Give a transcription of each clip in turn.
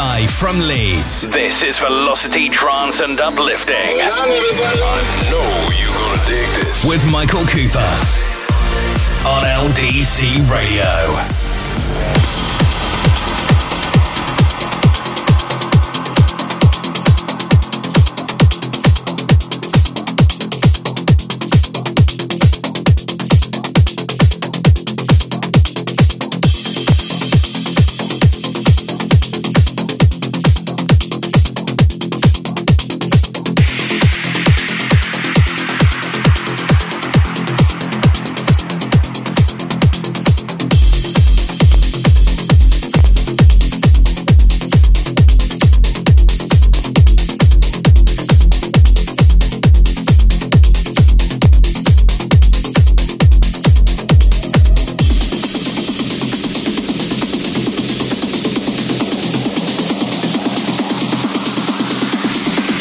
Live from Leeds. This is Velocity Trance and Uplifting. I know you're gonna dig this. With Michael Cooper on LDC Radio.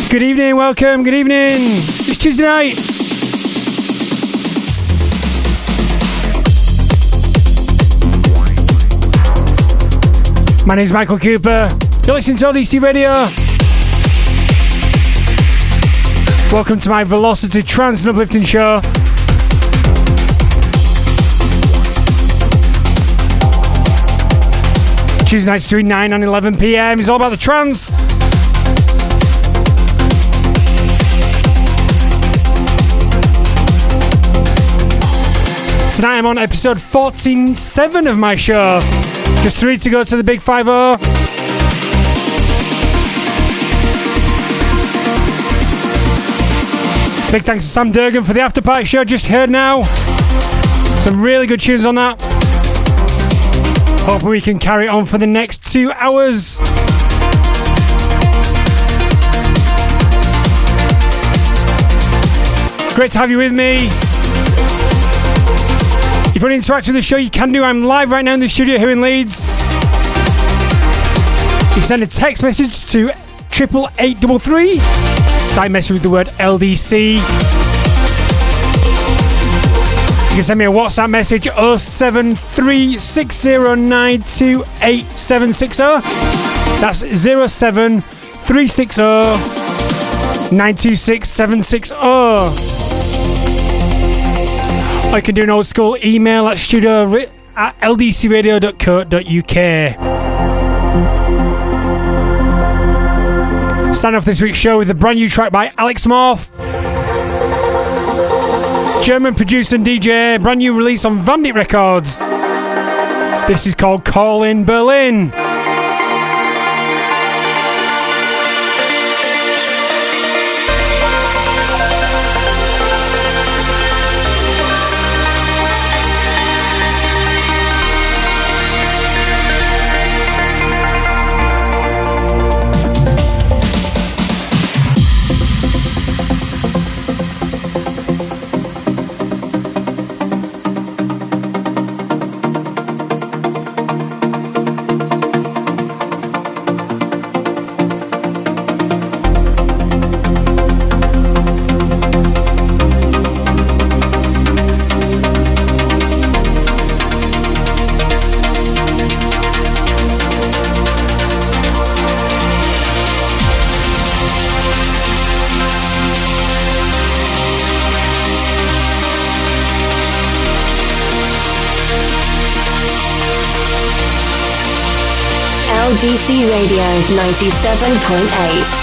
Good evening, welcome, good evening. It's Tuesday night. My name is Michael Cooper. You're listening to LDC Radio. Welcome to my Velocity Trance and Uplifting show. Tuesday nights between 9 and 11 pm. It's all about the trance. Tonight I'm on episode 147 of my show. Just three to go to the big 5 0. Big thanks to Sam Durgan for the after party show just heard now. Some really good tunes on that. Hope we can carry on for the next two hours. Great to have you with me. If you want to interact with the show, you can do. I'm live right now in the studio here in Leeds. You can send a text message to triple eight double three. Start message with the word LDC. You can send me a WhatsApp message 07360928760. That's 07360 926760. I can do an old school email at studio at ldcradio.co.uk. Start off this week's show with a brand new track by Alex Morph. German producer and DJ, brand new release on Vandit Records. This is called Call in Berlin. 97.8.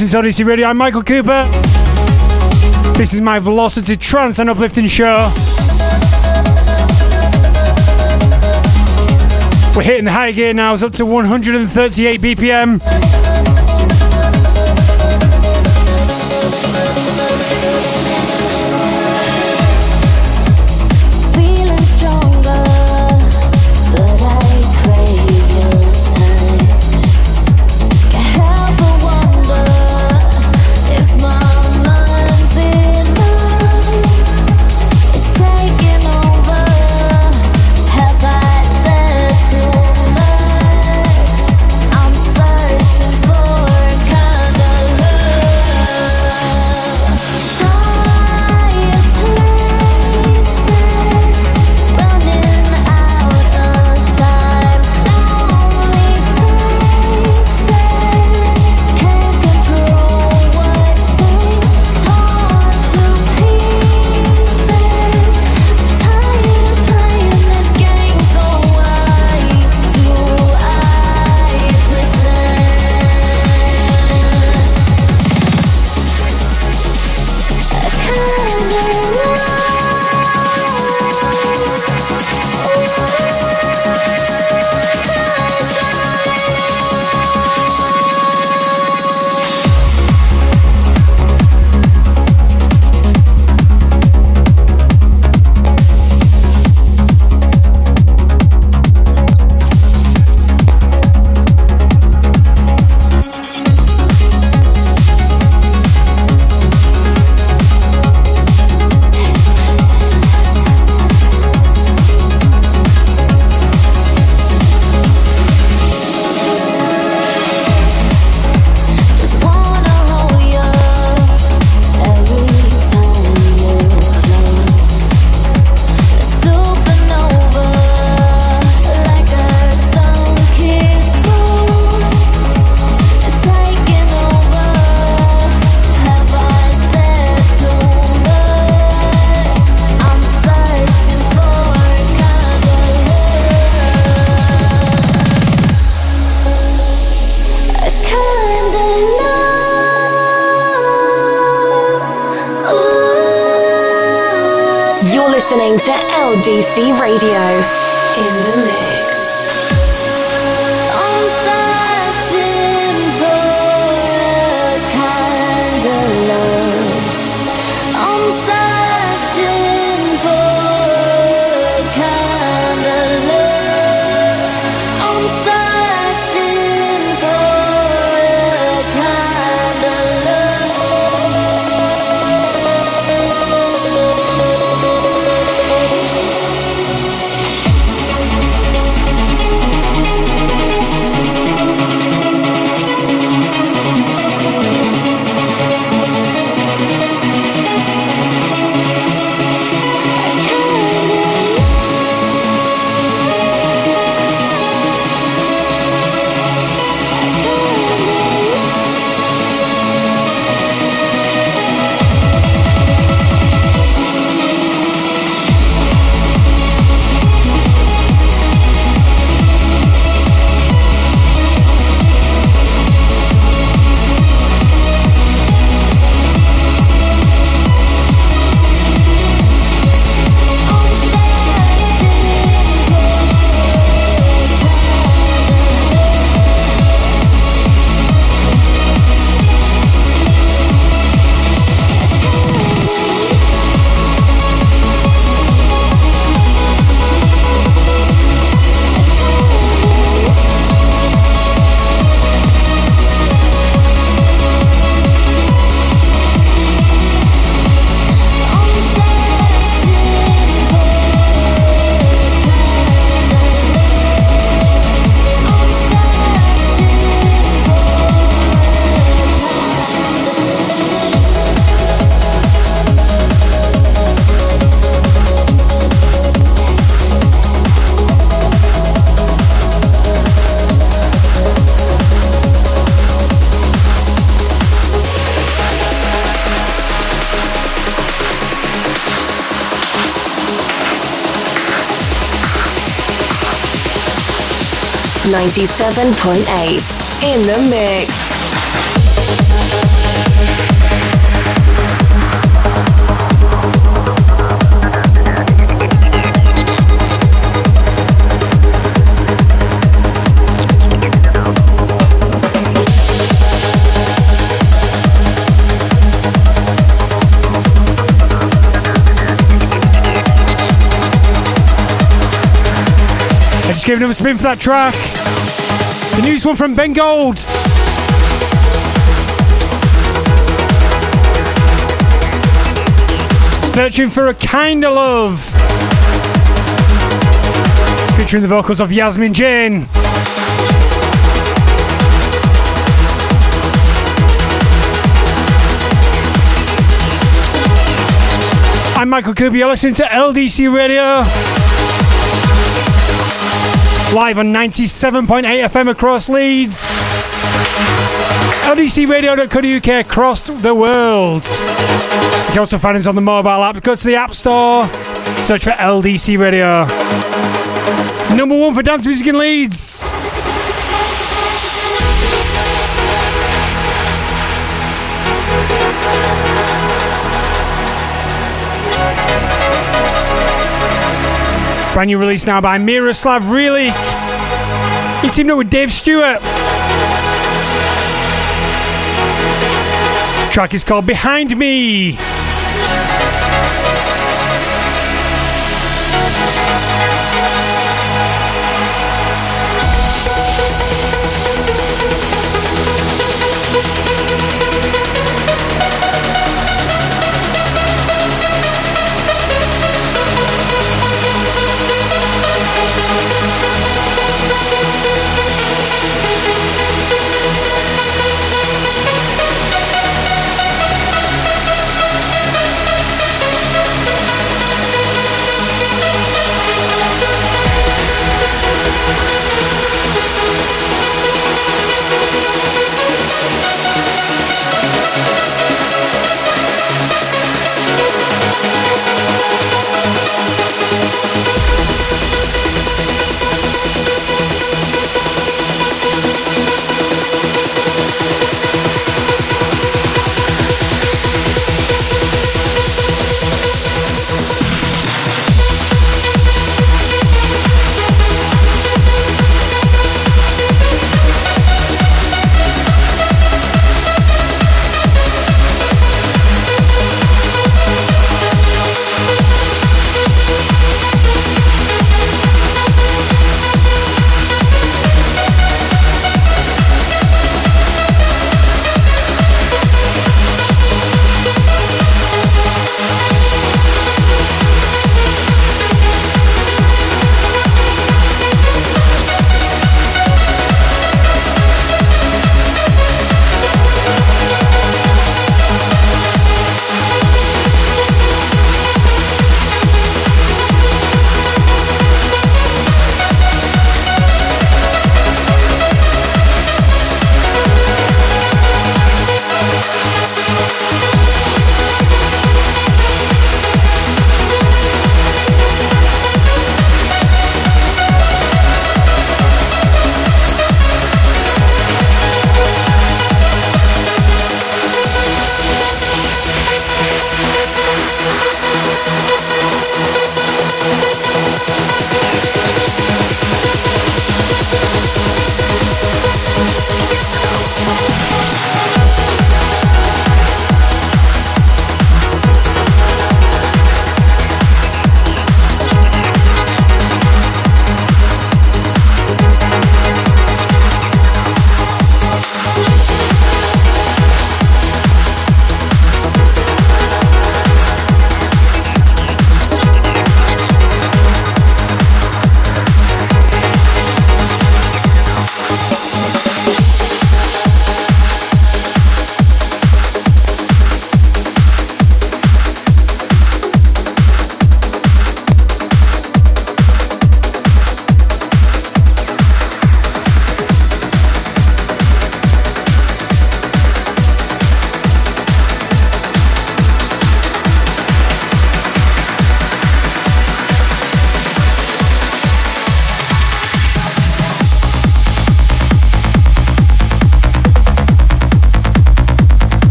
Listening to LDC Radio. I'm Michael Cooper. This is my Velocity Trance and Uplifting show. We're hitting the high gear now. It's up to 138 BPM. Ninety-seven point eight in the mix. Giving him a spin for that track. The news one from Ben Gold. Searching for a kind of love. Featuring the vocals of Yasmin Jane. I'm Michael Cooper. You're listening to LDC Radio live on 97.8 FM across Leeds. LDCRadio.co.uk across the world. You can also find us on the mobile app. Go to the App Store, search for LDC Radio. Number one for dance music in Leeds. Brand new release now by Miroslav Vrlik. He teamed up with Dave Stewart. Track is called Behind Me.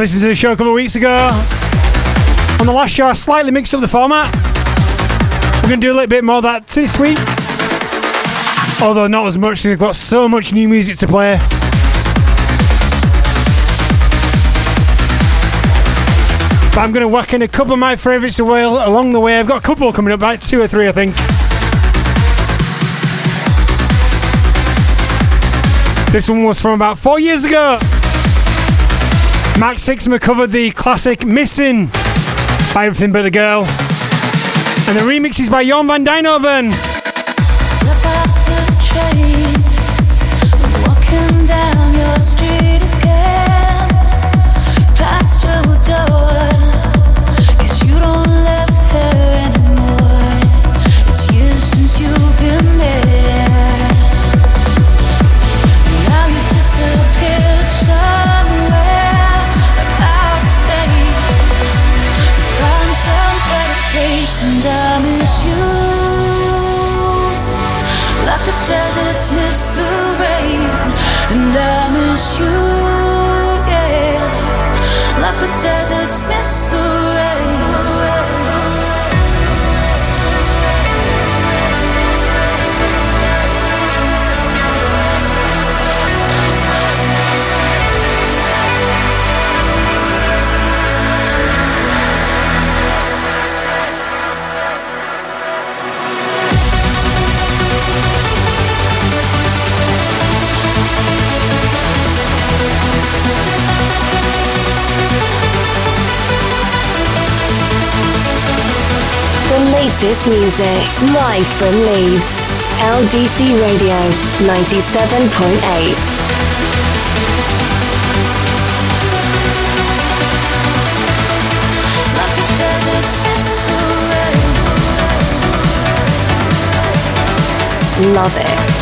Listened to the show a couple of weeks ago, on the last show I slightly mixed up the format. We're going to do a little bit more of that this week. Although not as much, we've got so much new music to play. But I'm going to whack in a couple of my favourites along the way. I've got a couple coming up, about two or three, I think. This one was from about four years ago. Max Sixma covered the classic Missing by Everything But the Girl. And the remix is by Jon van Dijnhoven. Music live from Leeds. LDC Radio 97.8. Love it.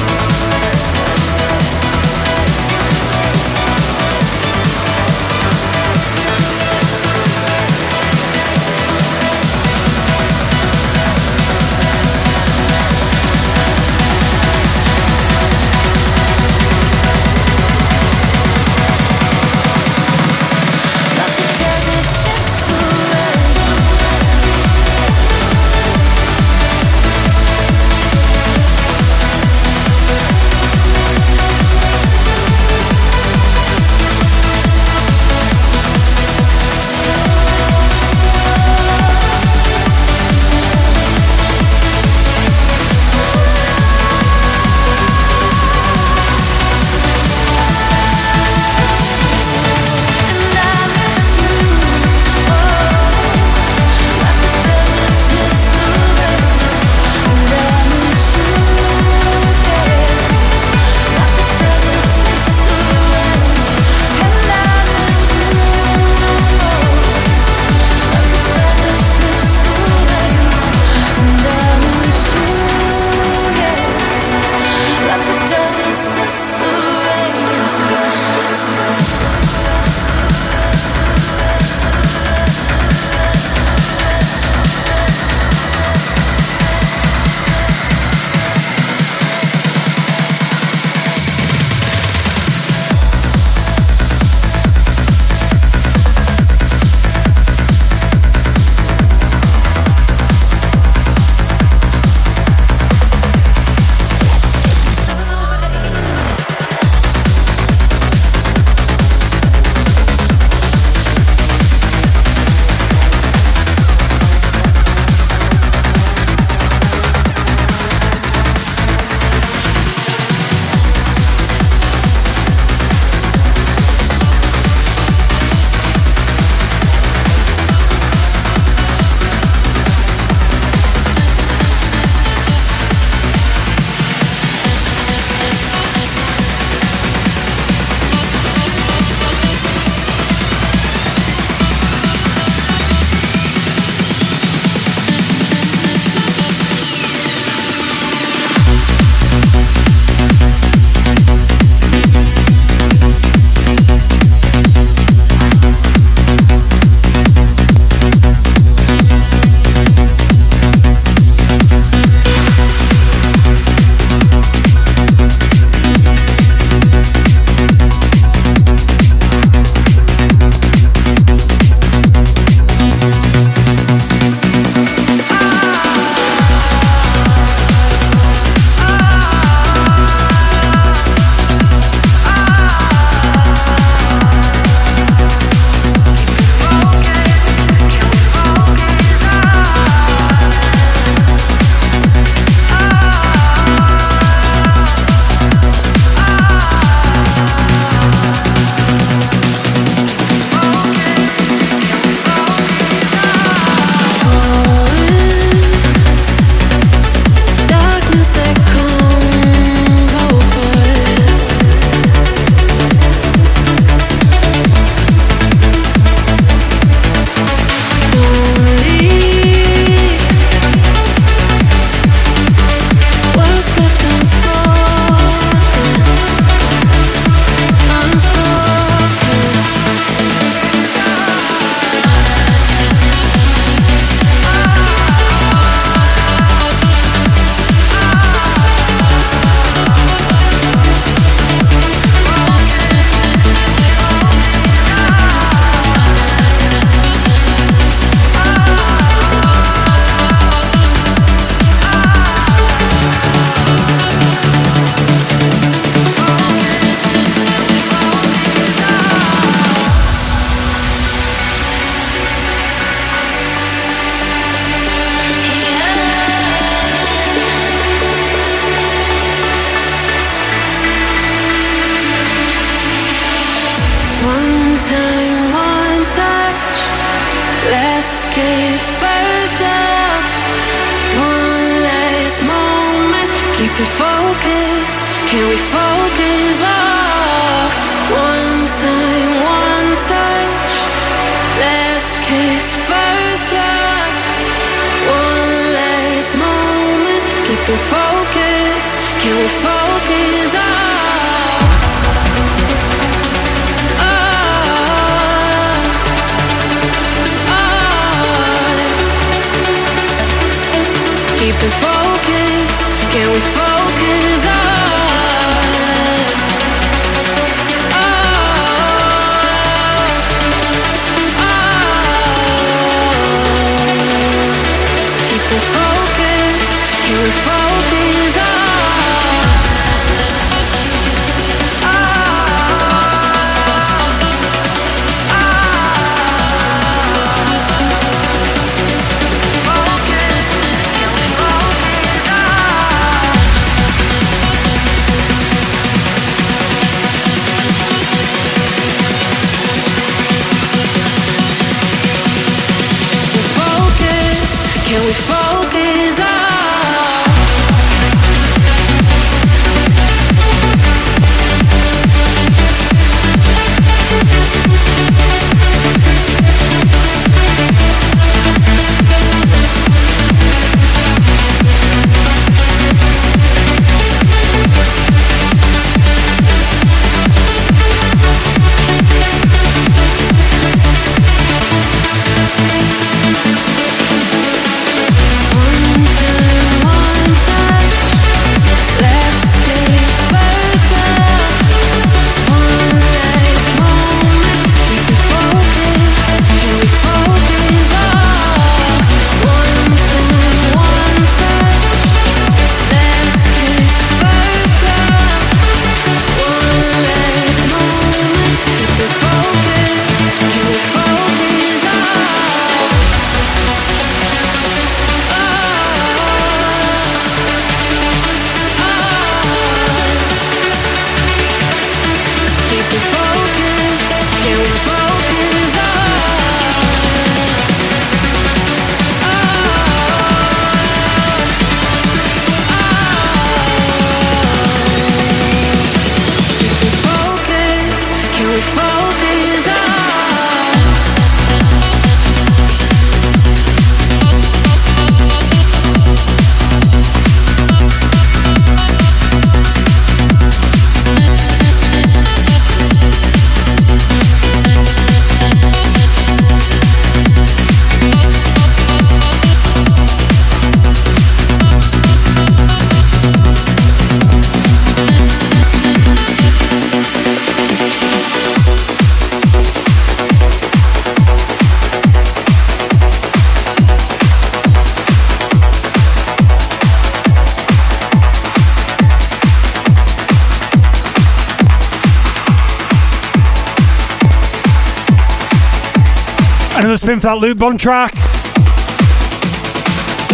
Spin for that Luke Bond track.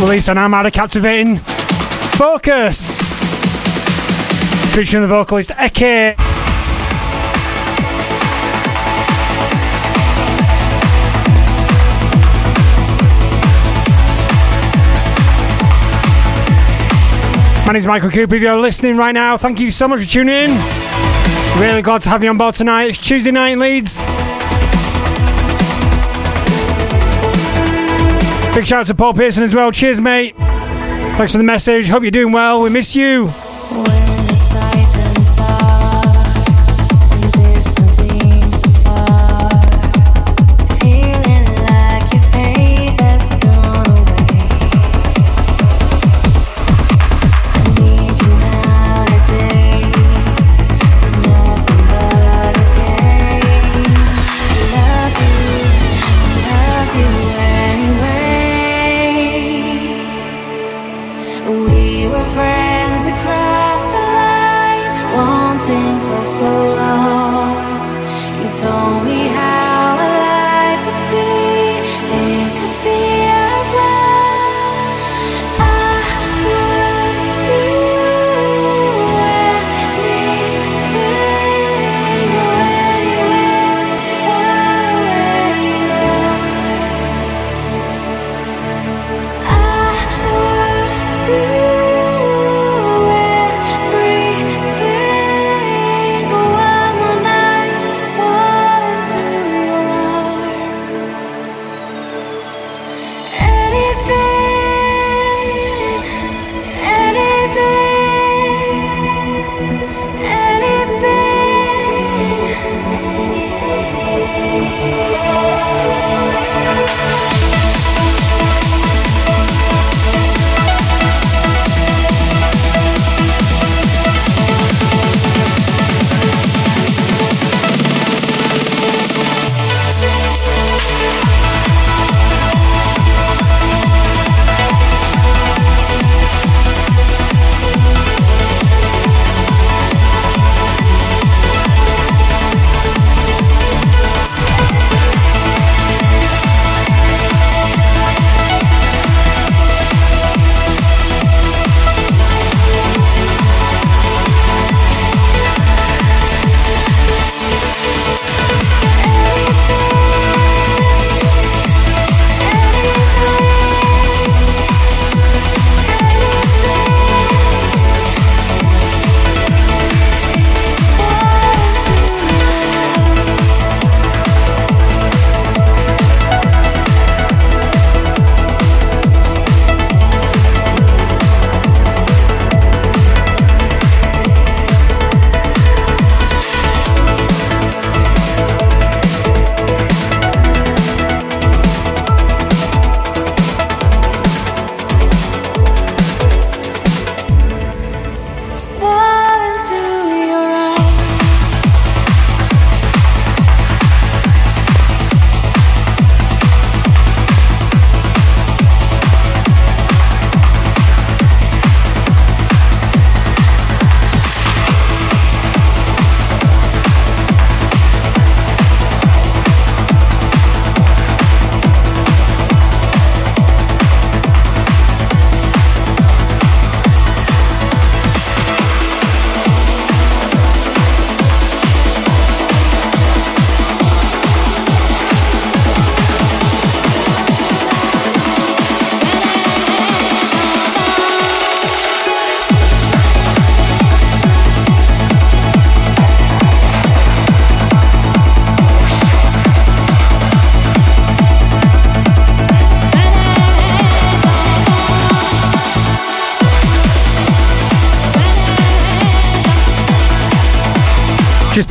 Released on Armada Captivating. Focus! Featuring the vocalist Eke. My name's Michael Cooper. If you're listening right now, thank you so much for tuning in. Really glad to have you on board tonight. It's Tuesday night in Leeds. Big shout out to Paul Pearson as well. Cheers, mate. Thanks for the message. Hope you're doing well. We miss you.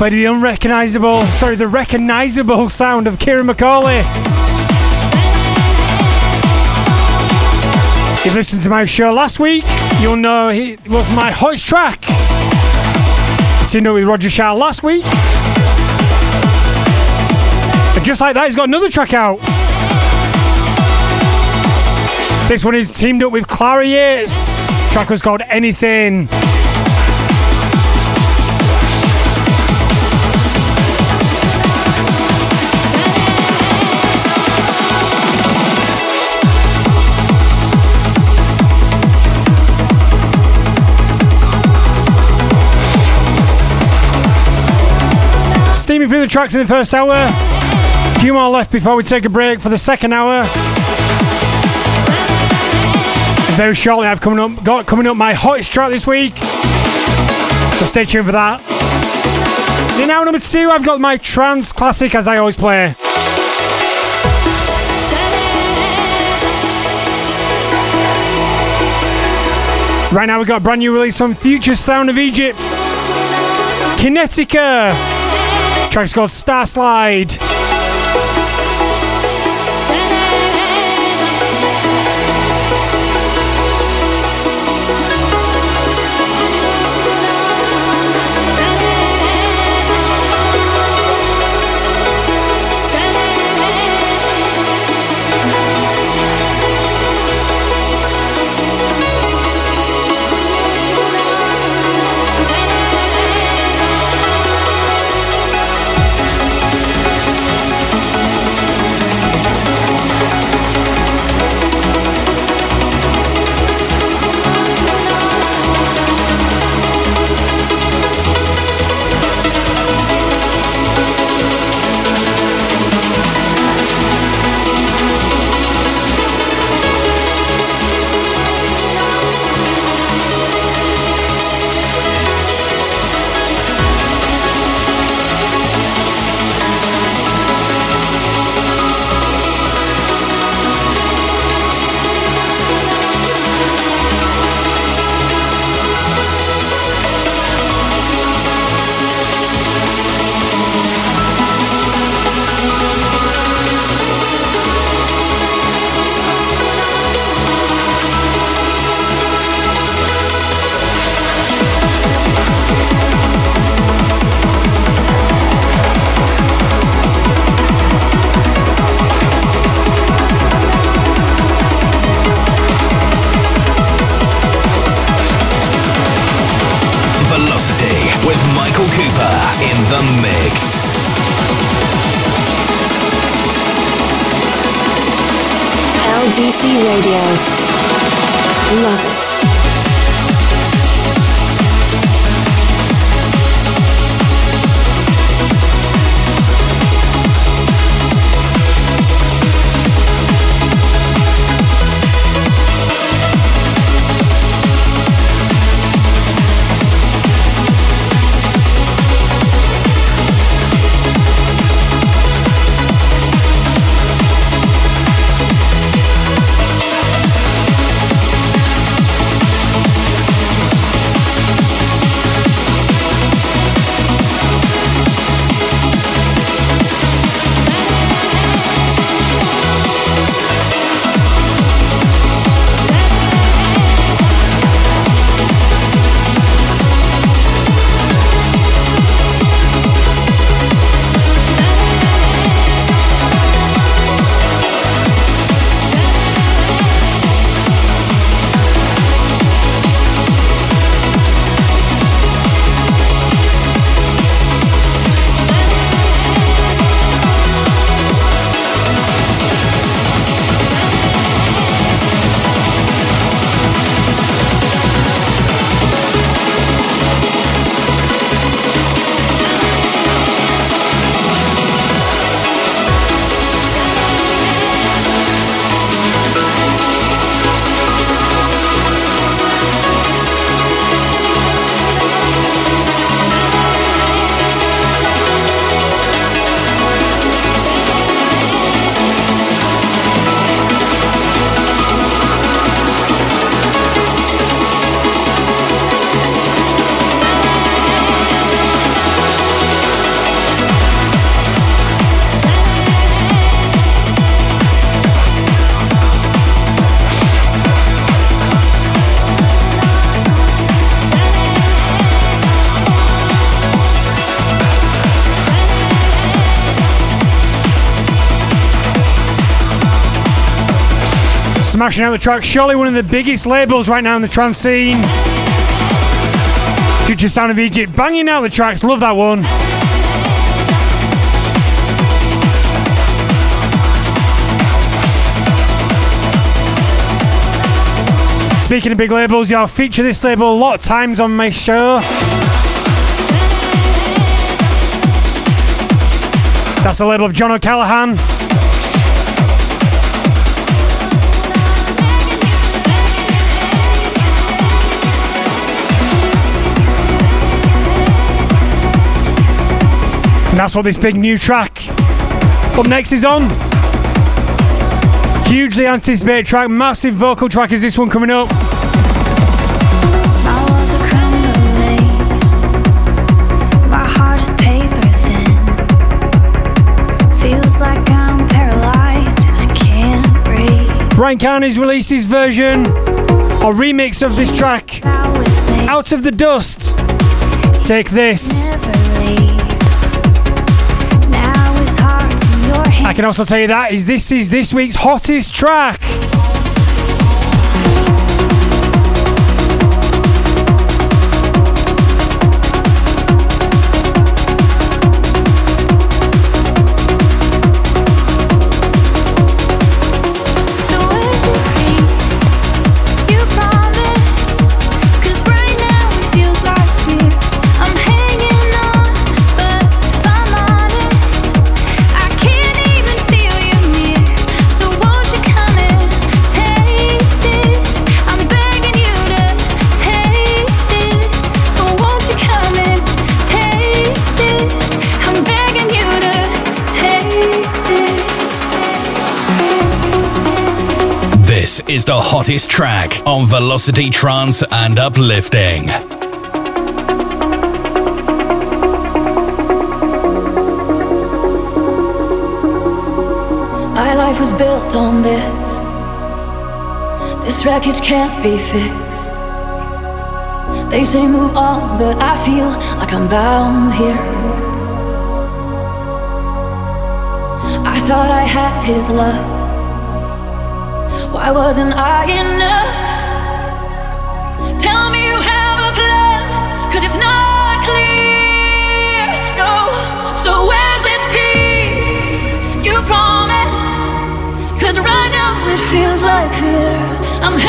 Played the unrecognisable, sorry, the recognisable sound of Ciaran McAuley. If you listened to my show last week, you'll know it was my hottest track. Teamed up with Roger Shah last week. And just like that, he's got another track out. This one is teamed up with Clara Yates. Track was called Anything. Steaming through the tracks in the first hour. A few more left before we take a break for the second hour. Very shortly, I've coming up got coming up my hottest track this week. So stay tuned for that. In hour number two, I've got my trance classic as I always play. Right now, we've got a brand new release from Future Sound of Egypt. Kinetica. Track's called Star Slide. Smashing out the track. Surely one of the biggest labels right now in the trance scene. Future Sound of Egypt, banging out the tracks. Love that one. Speaking of big labels, yeah, I'll feature this label a lot of times on my show. That's the label of John O'Callaghan. And that's what this big new track up next is on. Hugely anticipated track, massive vocal track is this one coming up. My walls are crumbling. My heart is paper thin. Feels like I'm paralyzed and I can't breathe. Bryan Kearney's released his version a remix of this track. Out of the Dust. Take this. I can also tell you that is this is this week's hottest track. Is the hottest track on Velocity Trance and Uplifting. My life was built on this. This wreckage can't be fixed. They say move on, but I feel like I'm bound here. I thought I had his love. Why wasn't I enough? Tell me you have a plan, cause it's not clear. No, so where's this peace you promised? Cause right now it feels like fear. I'm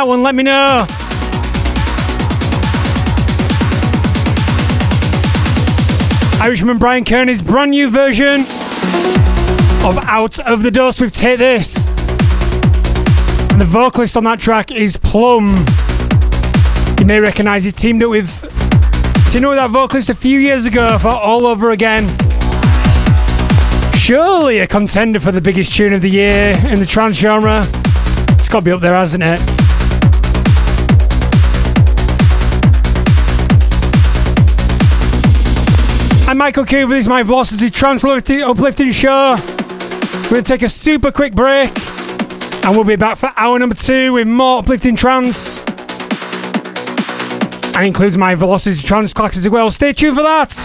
that one? Let me know. Irishman Bryan Kearney's brand new version of Out of the Dust with Take This. And the vocalist on that track is Plumb. You may recognise he teamed up with up with that vocalist a few years ago for All Over Again. Surely a contender for the biggest tune of the year in the trance genre. It's got to be up there, hasn't it? Michael Cooper. This is my Velocity Trance Uplifting Show. We're going to take a super quick break and we'll be back for hour number two with more uplifting trance. And includes my Velocity Trance classics as well. Stay tuned for that.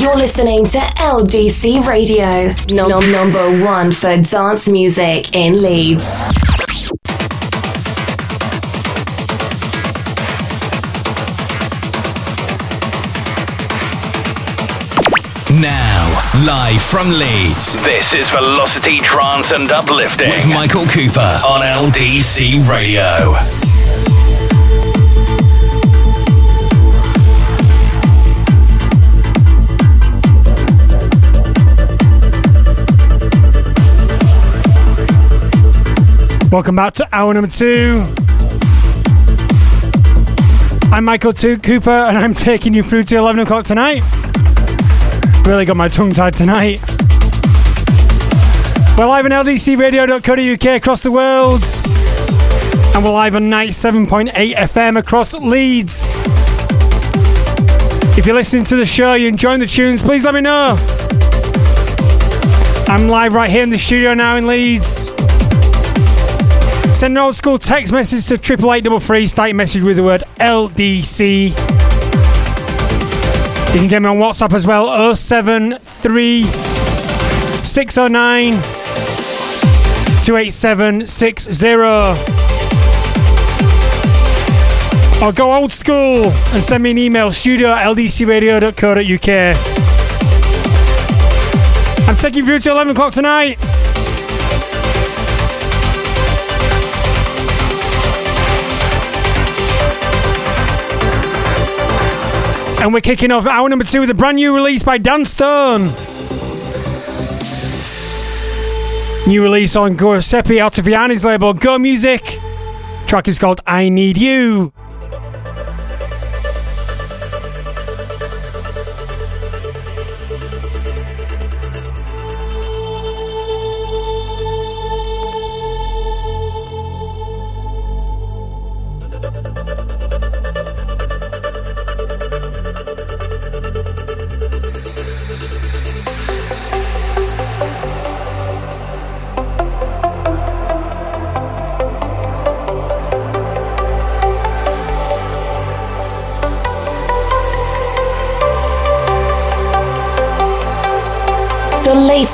You're listening to LDC Radio, num- number one for dance music in Leeds. Live from Leeds, This is Velocity Trance and Uplifting. with Michael Cooper on LDC Radio. Welcome back to hour number two. I'm Michael T- Cooper and I'm taking you through to 11 o'clock tonight. Really got my tongue tied tonight. We're live on ldcradio.co.uk across the world. And we're live on 97.8 FM across Leeds. If you're listening to the show, you're enjoying the tunes, please let me know. I'm live right here in the studio now in Leeds. Send an old school text message to triple eight double three. Start your message with the word LDC. You can get me on WhatsApp as well. 073 609 28760. Or go old school and send me an email studio at ldcradio.co.uk. I'm taking you through to 11 o'clock tonight. And we're kicking off hour number two with a brand new release by Dan Stone. New release on Giuseppe Ottaviani's label Go Music. Track is called I Need You.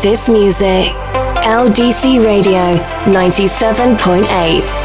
Latest music. LDC Radio 97.8.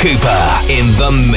Cooper in the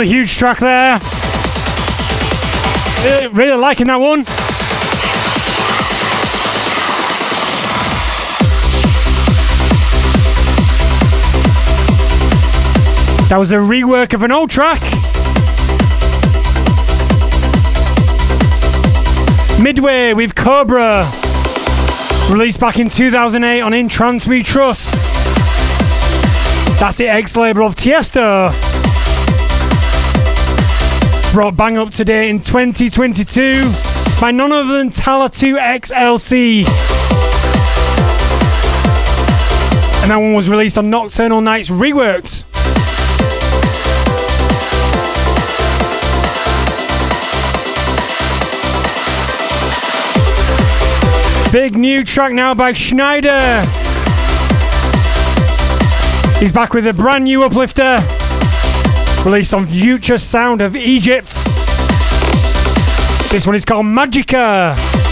Another huge track there. Uh, really liking that one. That was a rework of an old track. Midway with Cobra. Released back in 2008 on In Trance We Trust. That's the ex label of Tiesto. Brought bang up to date in 2022 by none other than Talla 2XLC. And that one was released on Nocturnal Knights Reworked. Big new track now by Sneijder. He's back with a brand new uplifter, released on Future Sound of Egypt. This one is called Magica.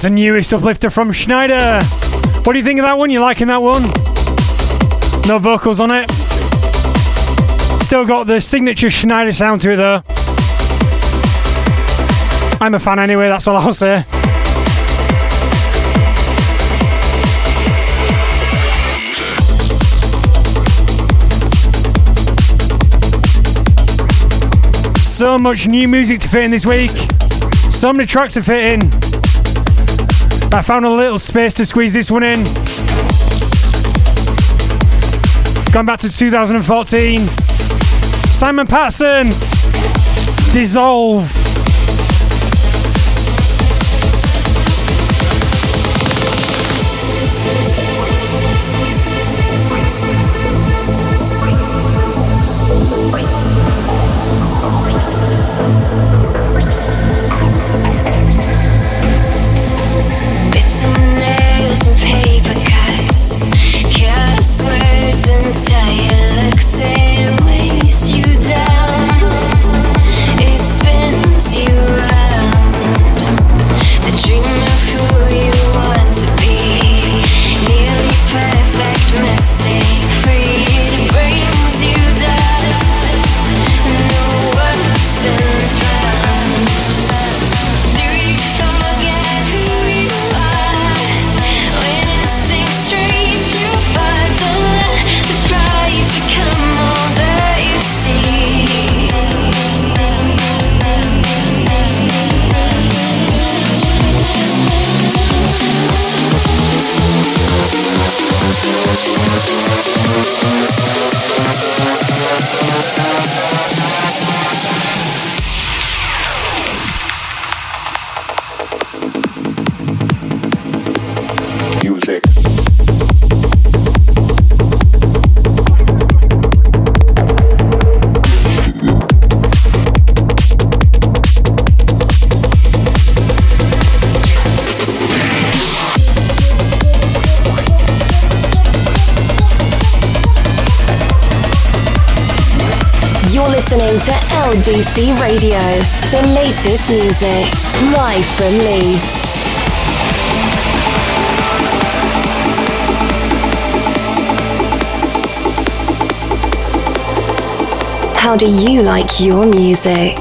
That's the newest uplifter from Sneijder. What do you think of that one? You liking that one? No vocals on it. Still got the signature Sneijder sound to it though. I'm a fan anyway, that's all I'll say. So much new music to fit in this week. So many tracks to fit in. I found a little space to squeeze this one in. Going back to 2014. Simon Patterson. Dissolve. Radio, the latest music, live from Leeds. How do you like your music?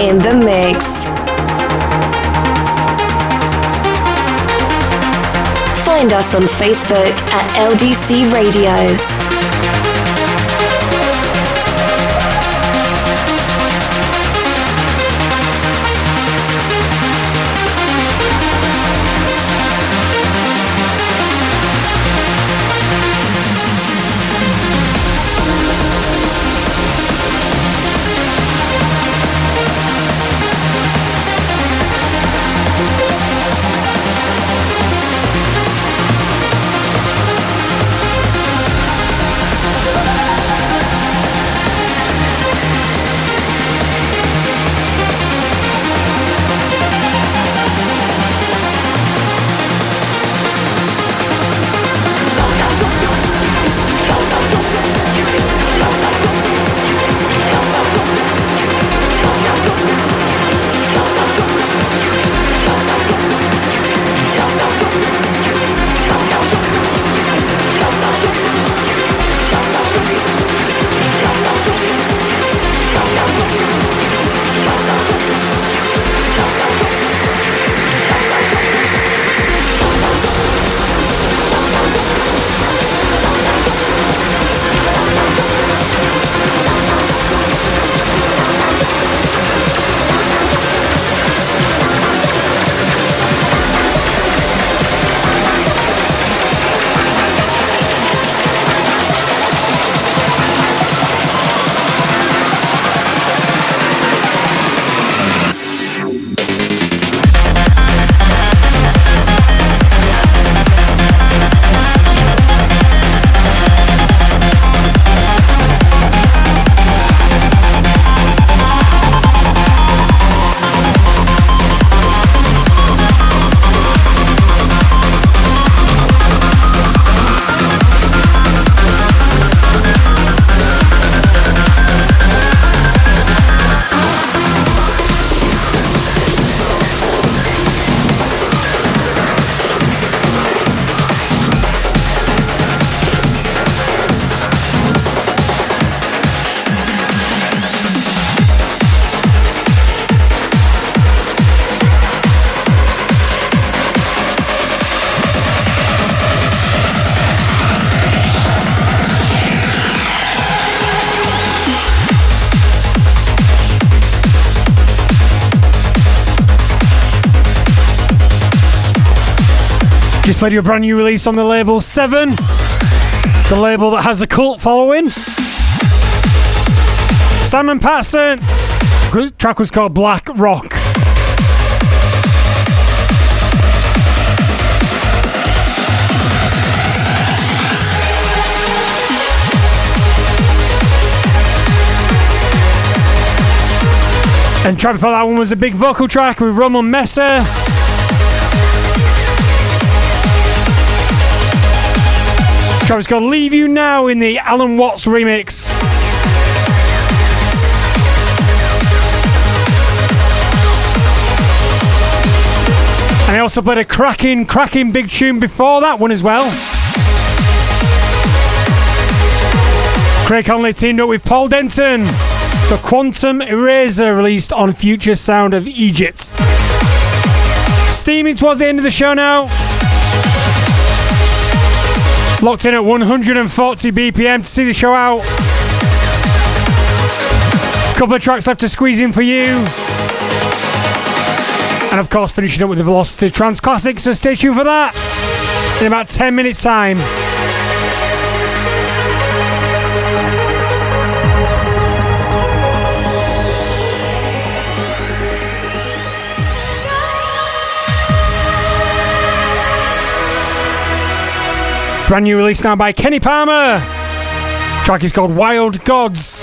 In the mix. Find us on Facebook at LDC Radio. Played your brand new release on the label Seven, the label that has a cult following. Simon Patterson. The track was called Black Rock. And track before that one was a big vocal track with Roman Messer. Was called Leave You Now in the Allen Watts remix. And I also played a cracking, cracking big tune before that one as well. Craig Connelly teamed up with Paul Denton. The Quantum Eraser released on Future Sound of Egypt. Steaming towards the end of the show now. Locked in at 140 BPM to see the show out. Couple of tracks left to squeeze in for you. And of course, finishing up with the Velocity Trance Classic, so stay tuned for that in about 10 minutes' time. Brand new release now by Kenny Palmer. Track is called Wild Gods.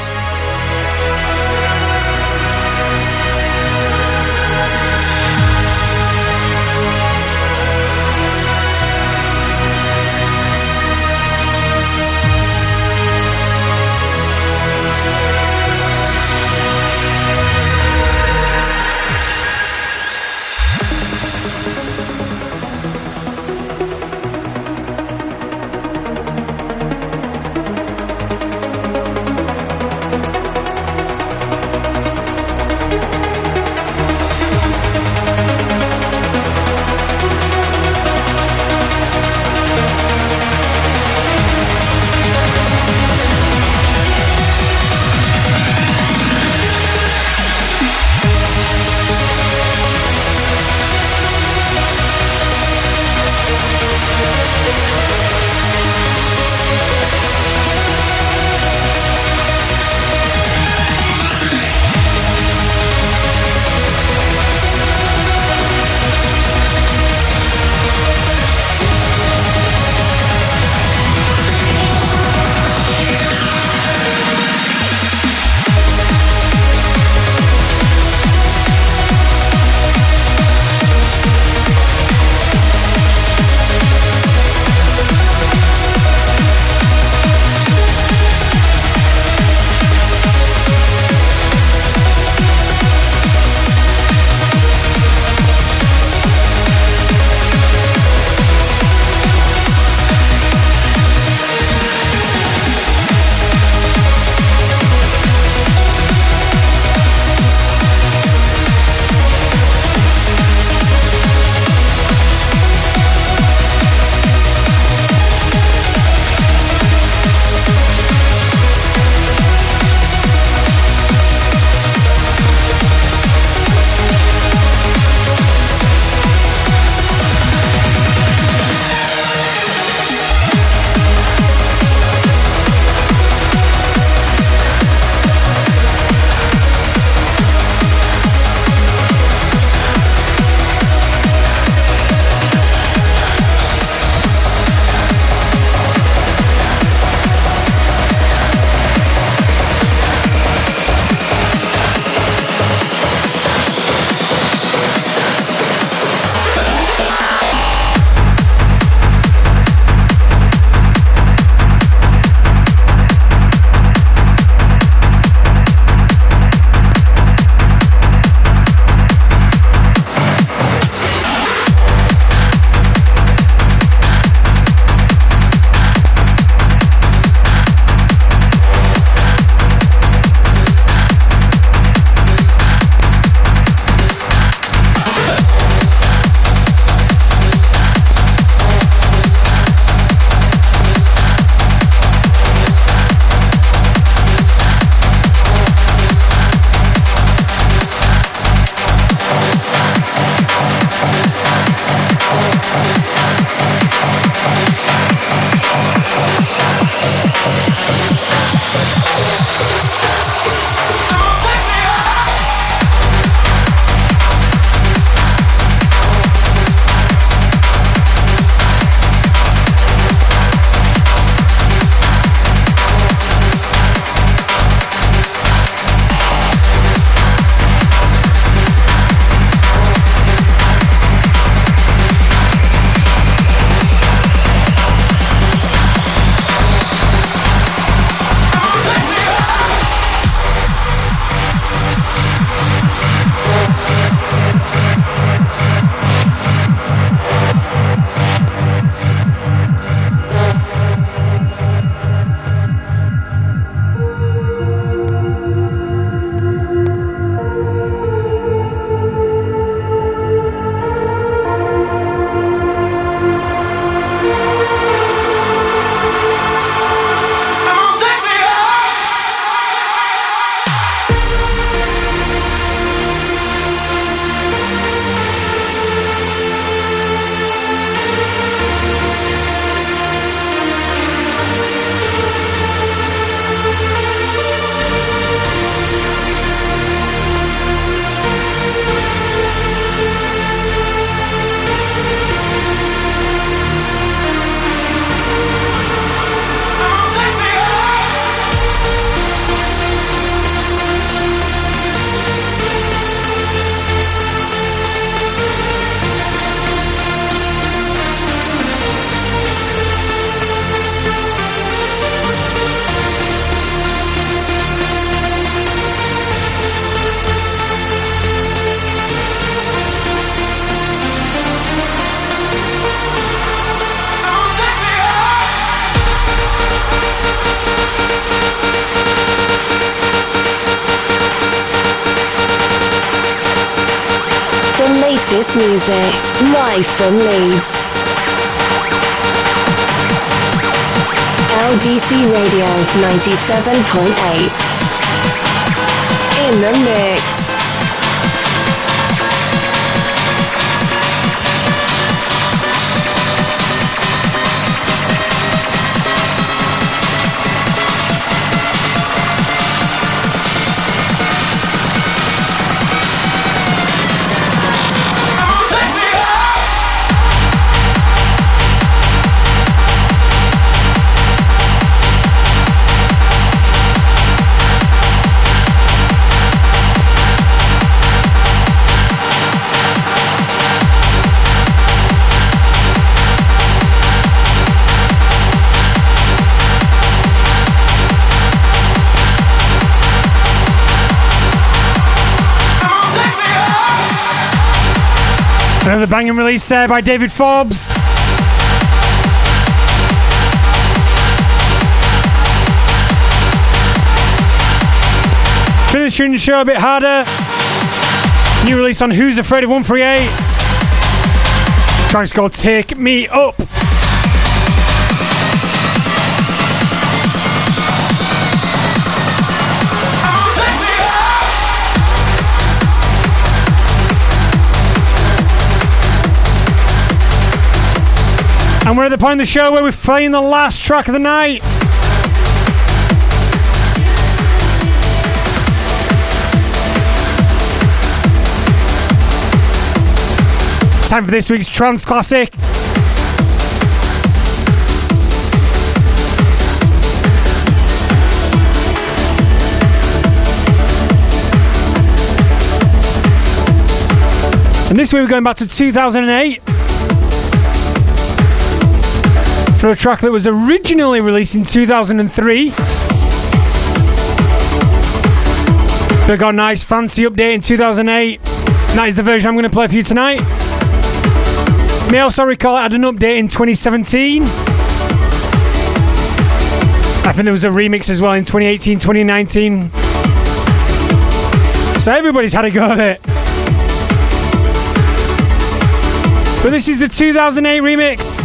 Live from Leeds. LDC Radio 97.8. In the mix. Another banging release there by David Forbes. Finishing the show a bit harder. New release on Who's Afraid of 138. Track's called Take Me Up. And we're at the point of the show where we're playing the last track of the night. Time for this week's trance classic. And this week we're going back to 2008 for a track that was originally released in 2003. But got a nice fancy update in 2008. That is the version I'm going to play for you tonight. You may also recall it had an update in 2017. I think there was a remix as well in 2018, 2019. So everybody's had a go at it. But this is the 2008 remix.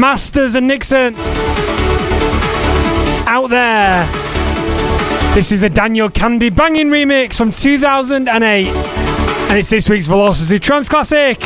Masters and Nixon. Out there. This is a Daniel Kandi banging remix from 2008. And it's this week's Velocity Trance Classic.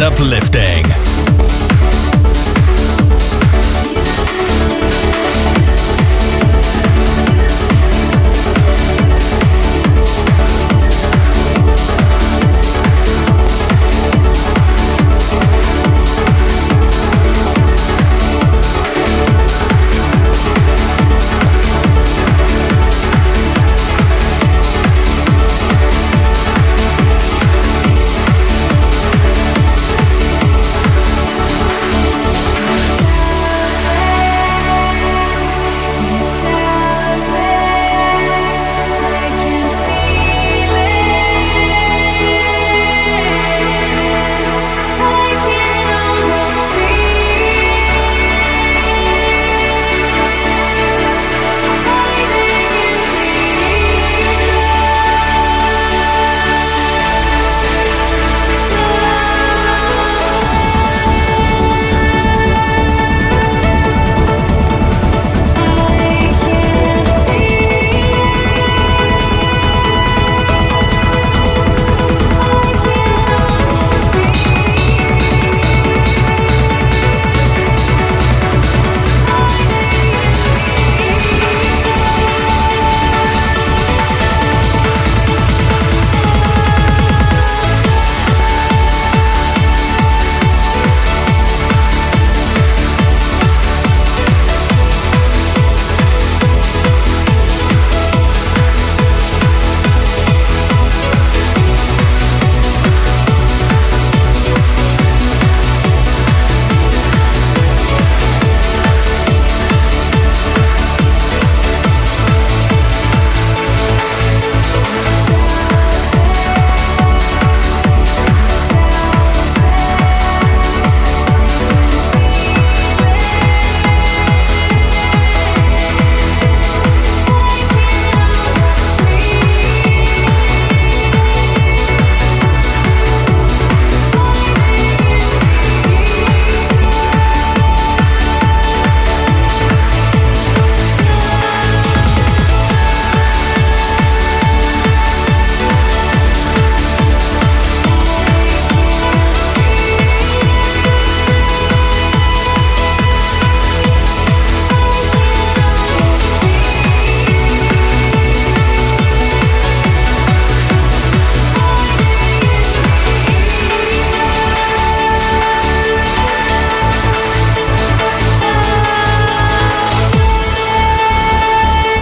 And Uplifting.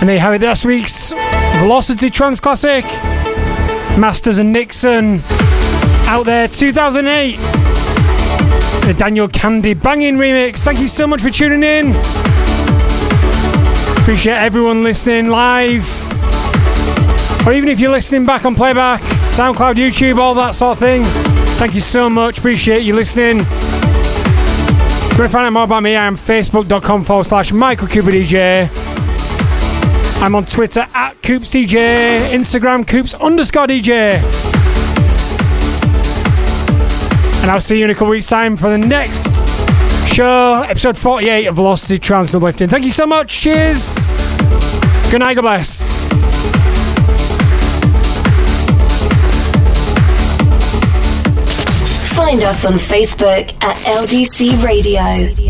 And there you have it, this week's Velocity Trance Classic. Masters and Nixon out there 2008. The Daniel Kandi banging remix. Thank you so much for tuning in. Appreciate everyone listening live. Or even if you're listening back on playback, SoundCloud, YouTube, all that sort of thing. Thank you so much. Appreciate you listening. If you want to find out more about me, I am facebook.com forward slash Michael Cooper DJ. I'm on Twitter at Coops DJ, Instagram Coops underscore DJ. And I'll see you in a couple weeks' time for the next show, episode 48 of Velocity Trance Lifting. Thank you so much. Cheers. Good night. God bless. Find us on Facebook at LDC Radio.